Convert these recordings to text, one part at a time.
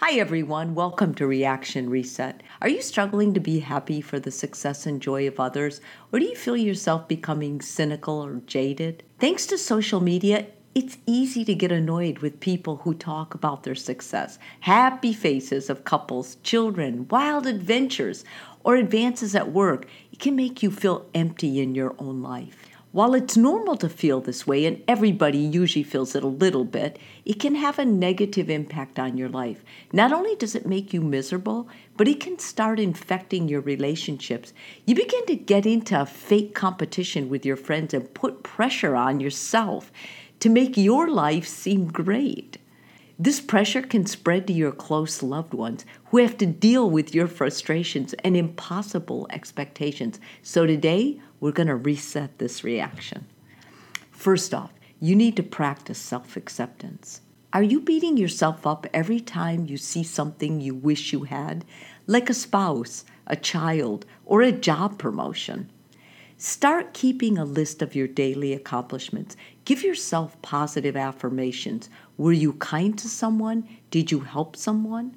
Hi, everyone. Welcome to Reaction Reset. Are you struggling to be happy for the success and joy of others, or do you feel yourself becoming cynical or jaded? Thanks to social media, it's easy to get annoyed with people who talk about their success, happy faces of couples, children, wild adventures, or advances at work. It can make you feel empty in your own life. While it's normal to feel this way, and everybody usually feels it a little bit, it can have a negative impact on your life. Not only does it make you miserable, but it can start infecting your relationships. You begin to get into a fake competition with your friends and put pressure on yourself to make your life seem great. This pressure can spread to your close loved ones who have to deal with your frustrations and impossible expectations. So today, we're going to reset this reaction. First off, you need to practice self acceptance. Are you beating yourself up every time you see something you wish you had, like a spouse, a child, or a job promotion? Start keeping a list of your daily accomplishments. Give yourself positive affirmations. Were you kind to someone? Did you help someone?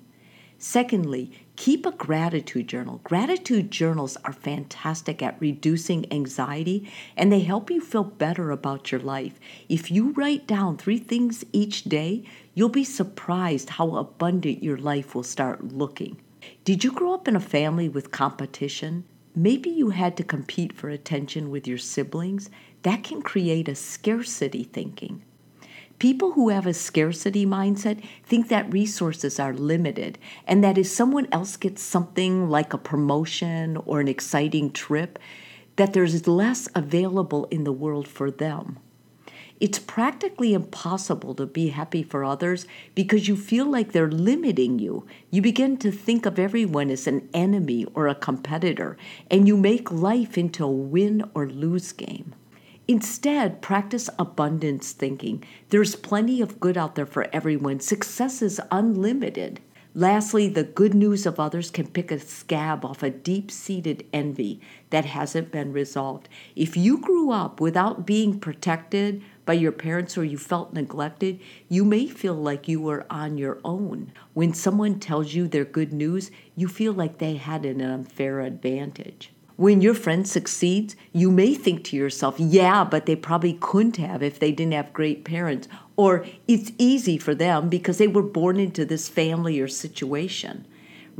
Secondly, keep a gratitude journal. Gratitude journals are fantastic at reducing anxiety and they help you feel better about your life. If you write down three things each day, you'll be surprised how abundant your life will start looking. Did you grow up in a family with competition? Maybe you had to compete for attention with your siblings. That can create a scarcity thinking. People who have a scarcity mindset think that resources are limited and that if someone else gets something like a promotion or an exciting trip, that there's less available in the world for them. It's practically impossible to be happy for others because you feel like they're limiting you. You begin to think of everyone as an enemy or a competitor, and you make life into a win or lose game. Instead, practice abundance thinking. There's plenty of good out there for everyone. Success is unlimited. Lastly, the good news of others can pick a scab off a deep seated envy that hasn't been resolved. If you grew up without being protected by your parents or you felt neglected, you may feel like you were on your own. When someone tells you their good news, you feel like they had an unfair advantage. When your friend succeeds, you may think to yourself, yeah, but they probably couldn't have if they didn't have great parents. Or it's easy for them because they were born into this family or situation.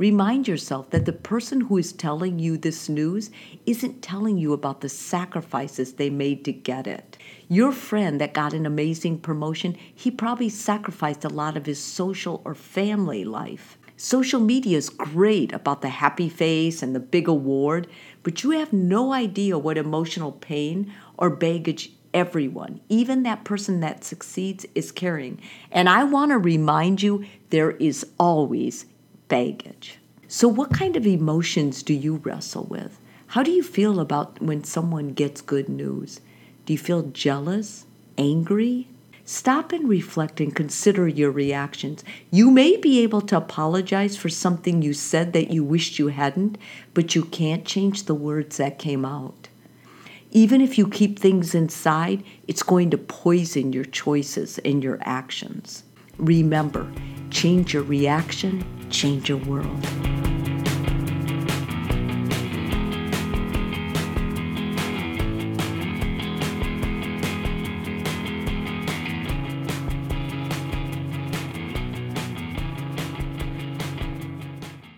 Remind yourself that the person who is telling you this news isn't telling you about the sacrifices they made to get it. Your friend that got an amazing promotion, he probably sacrificed a lot of his social or family life. Social media is great about the happy face and the big award, but you have no idea what emotional pain or baggage everyone, even that person that succeeds, is carrying. And I want to remind you there is always baggage. So, what kind of emotions do you wrestle with? How do you feel about when someone gets good news? Do you feel jealous, angry, Stop and reflect and consider your reactions. You may be able to apologize for something you said that you wished you hadn't, but you can't change the words that came out. Even if you keep things inside, it's going to poison your choices and your actions. Remember, change your reaction, change your world.